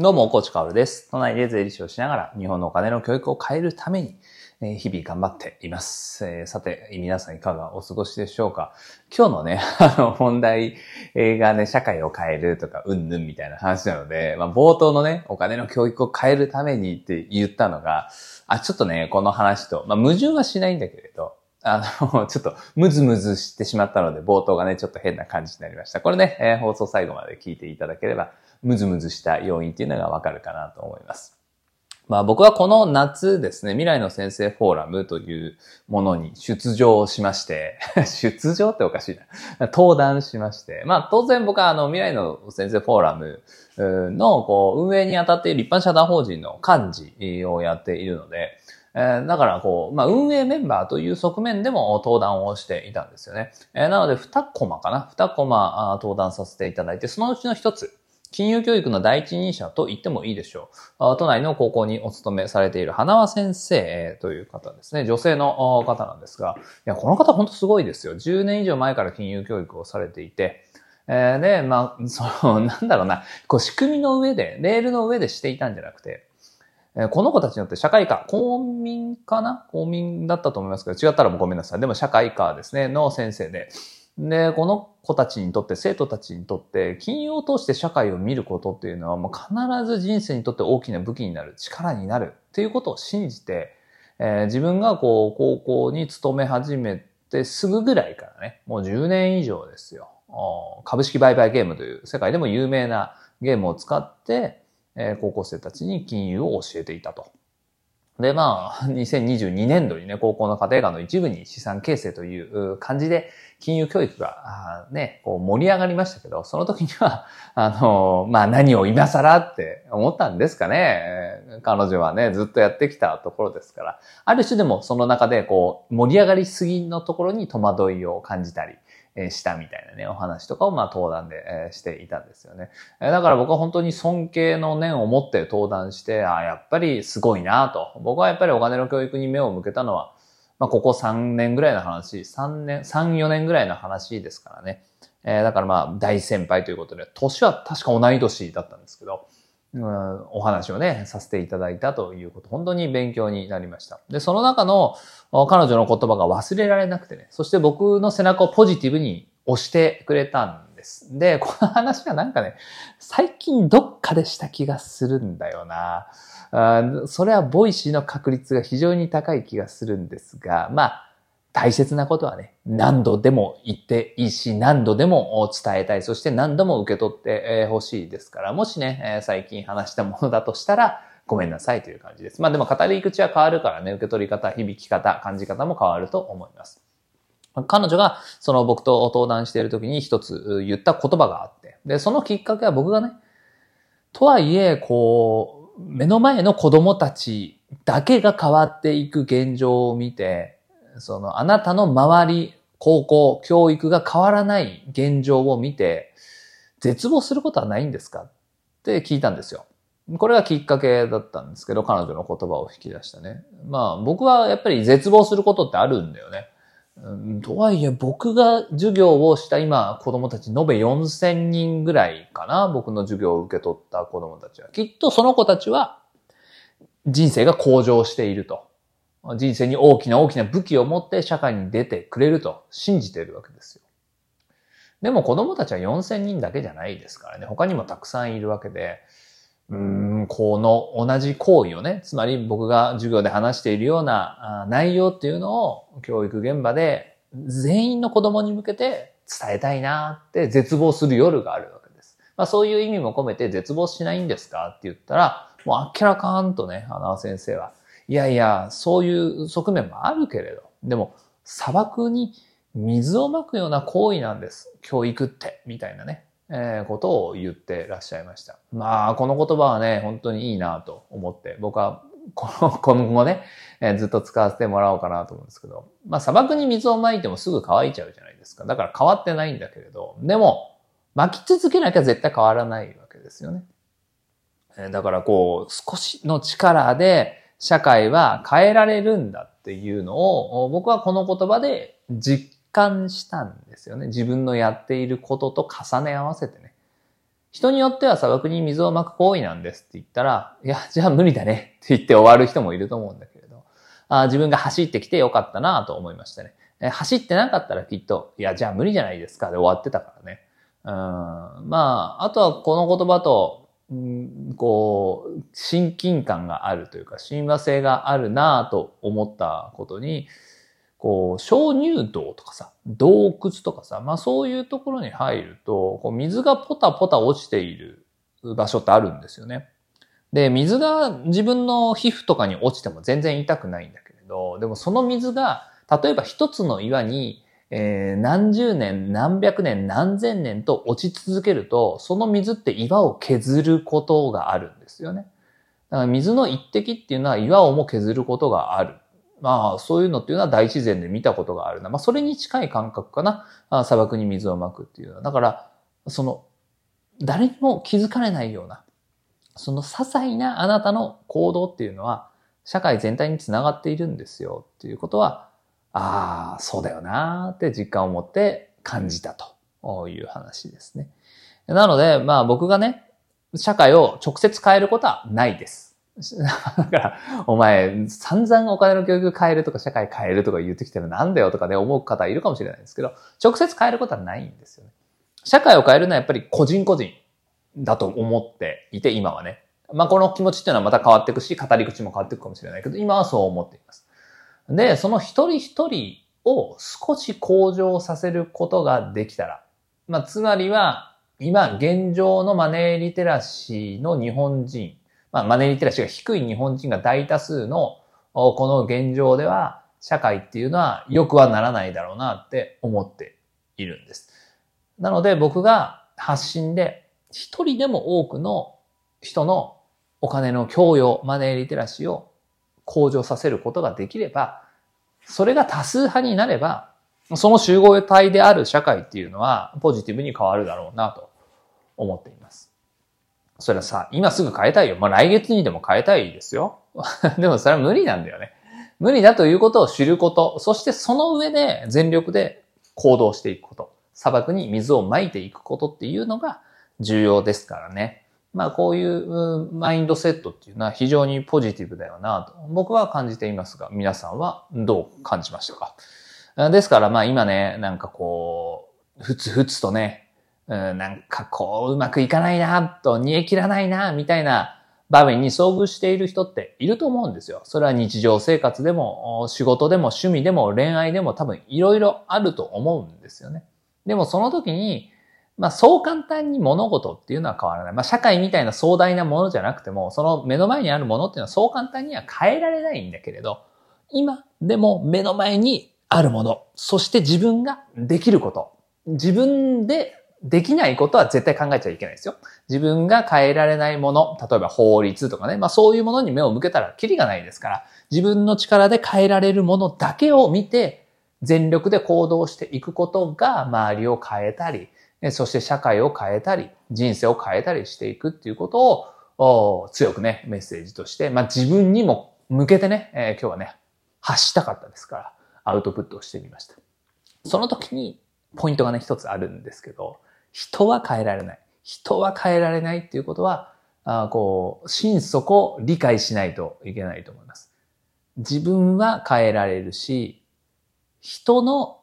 どうも、コーチカオルです。都内で税理士をしながら日本のお金の教育を変えるために、え日々頑張っています。えさて、皆さんいかがお過ごしでしょうか？今日のね、あの、本題がね、社会を変えるとか、うんぬんみたいな話なので、まあ、冒頭のね、お金の教育を変えるためにって言ったのが、あ、ちょっとね、この話と、まあ、矛盾はしないんだけれど、あの、ちょっと、ムズムズしてしまったので、冒頭がね、ちょっと変な感じになりました。これね、えー放送最後まで聞いていただければ、ムズムズした要因っていうのがわかるかなと思います。まあ僕はこの夏ですね、未来の先生フォーラムというものに出場しまして、出場っておかしいな。登壇しまして、まあ当然僕はあの未来の先生フォーラムのこう運営に当たっている一般社団法人の幹事をやっているので、えーだからこう、まあ運営メンバーという側面でも登壇をしていたんですよね。えーなので2コマかな ?2 コマあ登壇させていただいて、そのうちの1つ、金融教育の第一人者と言ってもいいでしょう。都内の高校にお勤めされている花輪先生という方ですね。女性の方なんですが、いや、この方本当すごいですよ。10年以上前から金融教育をされていて、えーで、まあ、その、なんだろうな、こう仕組みの上で、レールの上でしていたんじゃなくて、この子たちによって社会科、公民かな？公民だったと思いますけど、違ったらもうごめんなさい。でも社会科ですね、の先生で。で、この子たちにとって、生徒たちにとって、金融を通して社会を見ることっていうのは、もう必ず人生にとって大きな武器になる、力になるっていうことを信じて、えー自分がこう、高校に勤め始めてすぐぐらいからね、もう10年以上ですよ。株式売買ゲームという世界でも有名なゲームを使って、えー高校生たちに金融を教えていたと。で、まあ、2022年度にね、高校の家庭科の一部に資産形成という感じで、金融教育が、ね、こう盛り上がりましたけど、その時には、あの、まあ何を今更って思ったんですかね。彼女はね、ずっとやってきたところですから、ある種でもその中でこう、盛り上がりすぎのところに戸惑いを感じたり、したみたいなね、お話とかをまあ登壇で、していたんですよね。だから僕は本当に尊敬の念を持って登壇して、ああ、やっぱりすごいなと。僕はやっぱりお金の教育に目を向けたのは、まあここ3年ぐらいの話、3年、3、4年ぐらいの話ですからね。えーだからまあ大先輩ということで、年は確か同い年だったんですけど、うん、お話をね、させていただいたということ、本当に勉強になりました。で、その中の彼女の言葉が忘れられなくてね、そして僕の背中をポジティブに押してくれたんです。で、この話はなんかね、最近どっかでした気がするんだよな。あそれはボイシーの確率が非常に高い気がするんですが、まあ、大切なことはね、何度でも言っていいし、何度でも伝えたい、そして何度も受け取ってほしいですから、もしね、最近話したものだとしたら、ごめんなさいという感じです。まあでも語り口は変わるからね、受け取り方、響き方、感じ方も変わると思います。彼女がその僕と登壇している時に一つ言った言葉があって、で、そのきっかけは僕がね、とはいえ、こう、目の前の子供たちだけが変わっていく現状を見て、そのあなたの周り、高校、教育が変わらない現状を見て、絶望することはないんですか？って聞いたんですよ。これがきっかけだったんですけど、彼女の言葉を引き出したね。まあ僕はやっぱり絶望することってあるんだよね。うんとはいえ僕が授業をした今子供たち延べ4000人ぐらいかな僕の授業を受け取った子供たちは。きっとその子たちは人生が向上していると。人生に大きな大きな武器を持って社会に出てくれると信じているわけですよ。でも子供たちは4000人だけじゃないですからね。他にもたくさんいるわけで、うん、この同じ行為をね、つまり僕が授業で話しているような内容っていうのを教育現場で全員の子供に向けて伝えたいなって絶望する夜があるわけです。まあそういう意味も込めて絶望しないんですかって言ったら、もうあっけらかんとね、花輪先生は、いやいや、そういう側面もあるけれど、でも砂漠に水をまくような行為なんです。教育って、みたいなね。えーことを言ってらっしゃいました。まあ、この言葉はね、本当にいいなと思って、僕はこの 今後ね、えーずっと使わせてもらおうかなと思うんですけど、まあ砂漠に水をまいてもすぐ乾いちゃうじゃないですか。だから変わってないんだけれど、でも、巻き続けなきゃ絶対変わらないわけですよね。えーだからこう、少しの力で社会は変えられるんだっていうのを、僕はこの言葉で実感したんですよね。自分のやっていることと重ね合わせてね。人によっては砂漠に水をまく行為なんですって言ったら、いや、じゃあ無理だねって言って終わる人もいると思うんだけれど、あ自分が走ってきてよかったなと思いましたね。走ってなかったらきっと、いや、じゃあ無理じゃないですかで終わってたからね。うん、まあ、あとはこの言葉と、こう、親近感があるというか、親和性があるなぁと思ったことに、こう、鍾乳洞とかさ、洞窟とかさ、まあそういうところに入ると、こう水がポタポタ落ちている場所ってあるんですよね。で、水が自分の皮膚とかに落ちても全然痛くないんだけれど、でもその水が、例えば一つの岩に、えー、何十年、何百年、何千年と落ち続けると、その水って岩を削ることがあるんですよね。だから水の一滴っていうのは岩をも削ることがある。まあ、そういうのっていうのは大自然で見たことがあるな。まあ、それに近い感覚かな。あ砂漠に水をまくっていうのは。だから、その、誰にも気づかれないような、その些細なあなたの行動っていうのは、社会全体につながっているんですよっていうことは、ああ、そうだよなって実感を持って感じたという話ですね。なので、まあ僕がね、社会を直接変えることはないです。だから、お前、散々お金の教育変えるとか社会変えるとか言ってきてるなんだよとかね、思う方いるかもしれないですけど、直接変えることはないんですよね。社会を変えるのはやっぱり個人個人だと思っていて、今はね。まあ、この気持ちっていうのはまた変わっていくし、語り口も変わっていくかもしれないけど、今はそう思っています。で、その一人一人を少し向上させることができたら、まあ、つまりは、今、現状のマネーリテラシーの日本人、まあ、マネーリテラシーが低い日本人が大多数のこの現状では社会っていうのは良くはならないだろうなって思っているんです。なので僕が発信で一人でも多くの人のお金の教養、マネーリテラシーを向上させることができれば、それが多数派になれば、その集合体である社会っていうのはポジティブに変わるだろうなと思っています。それはさ、今すぐ変えたいよ。まあ、来月にでも変えたいですよ。でもそれは無理なんだよね。無理だということを知ること、そしてその上で全力で行動していくこと。砂漠に水を撒いていくことっていうのが重要ですからね。まあこういうマインドセットっていうのは非常にポジティブだよなと僕は感じていますが、皆さんはどう感じましたか？ですからまあ今ね、なんかこう、ふつふつとね、なんかこう、うまくいかないな、と、煮え切らないな、みたいな場面に遭遇している人っていると思うんですよ。それは日常生活でも、仕事でも、趣味でも、恋愛でも多分いろいろあると思うんですよね。でもその時に、まあそう簡単に物事っていうのは変わらない。まあ社会みたいな壮大なものじゃなくても、その目の前にあるものっていうのはそう簡単には変えられないんだけれど、今でも目の前にあるもの、そして自分ができること、自分でできないことは絶対考えちゃいけないですよ。自分が変えられないもの、例えば法律とかね、まあそういうものに目を向けたらキリがないですから、自分の力で変えられるものだけを見て、全力で行動していくことが周りを変えたり、そして社会を変えたり、人生を変えたりしていくっていうことを強くね、メッセージとして、まあ自分にも向けてね、えー、今日はね、発したかったですから、アウトプットをしてみました。その時にポイントがね、一つあるんですけど、人は変えられない。人は変えられないっていうことは、あこう、心底理解しないといけないと思います。自分は変えられるし、人の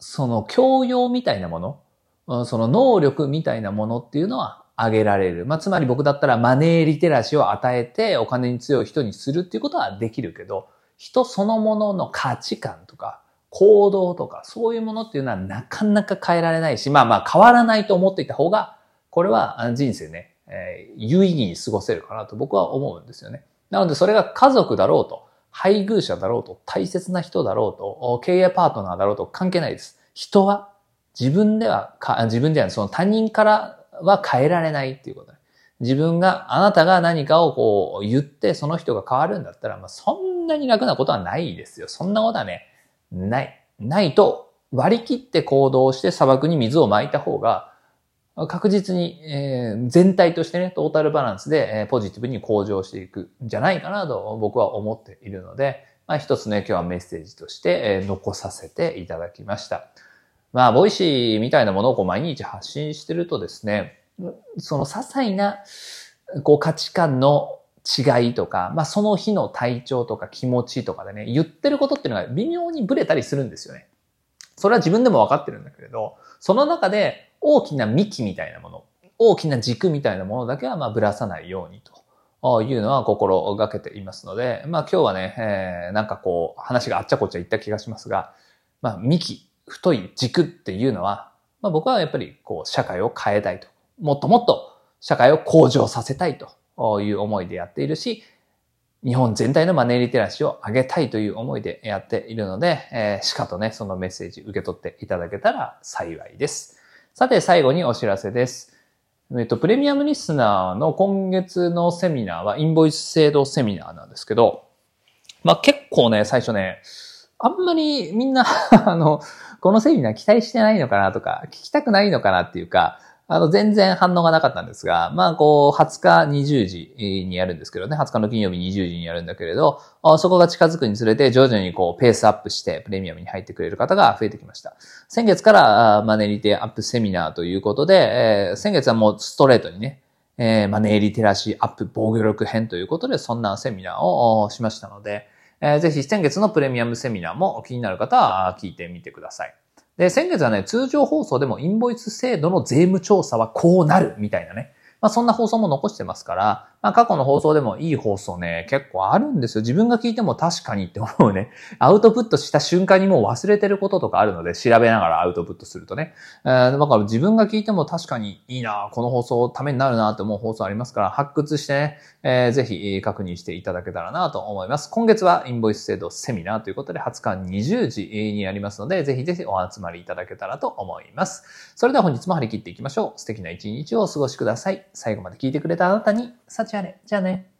その教養みたいなもの、その能力みたいなものっていうのは上げられる。まあ、つまり僕だったらマネーリテラシーを与えてお金に強い人にするっていうことはできるけど、人そのものの価値観とか、行動とか、そういうものっていうのはなかなか変えられないし、まあまあ変わらないと思っていた方が、これは人生ね、えー、有意義に過ごせるかなと僕は思うんですよね。なのでそれが家族だろうと、配偶者だろうと、大切な人だろうと、経営パートナーだろうと関係ないです。人は自分ではか、自分ではその他人からは変えられないっていうこと。自分が、あなたが何かをこう言ってその人が変わるんだったら、まあ、そんなに楽なことはないですよ。そんなことはね、ない。ないと割り切って行動して砂漠に水を撒いた方が確実に、えー、全体としてね、トータルバランスで、えー、ポジティブに向上していくんじゃないかなと僕は思っているので、まあ一つね、今日はメッセージとして、えー、残させていただきました。まあ、ボイシーみたいなものをこう毎日発信してるとですね、その些細な、こう価値観の違いとか、まあその日の体調とか気持ちとかでね、言ってることっていうのが微妙にブレたりするんですよね。それは自分でも分かってるんだけれど、その中で大きな幹みたいなもの、大きな軸みたいなものだけはまあぶらさないようにというのは心がけていますので、まあ今日はね、えー、なんかこう話があっちゃこっちゃ言った気がしますが、まあ幹、太い軸っていうのは、まあ僕はやっぱりこう社会を変えたいと。もっともっと社会を向上させたいという思いでやっているし、日本全体のマネーリテラシーを上げたいという思いでやっているので、えー、しかとね、そのメッセージ受け取っていただけたら幸いです。さて、最後にお知らせです。えっと、プレミアムリスナーの今月のセミナーはインボイス制度セミナーなんですけど、まあ、結構ね、最初ね、あんまりみんな あの、このセミナー期待してないのかなとか、聞きたくないのかなっていうか、あの、全然反応がなかったんですが、まあ、こう、20日20時にやるんですけどね、20日の金曜日20時にやるんだけれど、そこが近づくにつれて徐々にこう、ペースアップしてプレミアムに入ってくれる方が増えてきました。先月からマネリテアップセミナーということで、えー、先月はもうストレートにね、えー、マネーリテラシーアップ防御力編ということで、そんなセミナーをしましたので、えー、ぜひ先月のプレミアムセミナーも気になる方は聞いてみてください。で、先月はね、通常放送でもインボイス制度の税務調査はこうなるみたいなね。まあそんな放送も残してますから、まあ過去の放送でもいい放送ね、結構あるんですよ。自分が聞いても確かにって思うね。アウトプットした瞬間にもう忘れてることとかあるので、調べながらアウトプットするとね。えー、だから自分が聞いても確かにいいな、この放送ためになるなって思う放送ありますから、発掘してね、えー、ぜひ確認していただけたらなと思います。今月はインボイス制度セミナーということで、20日20時にやりますので、ぜひぜひお集まりいただけたらと思います。それでは本日も張り切っていきましょう。素敵な一日をお過ごしください。最後まで聞いてくれたあなたに、幸あれ。じゃあね。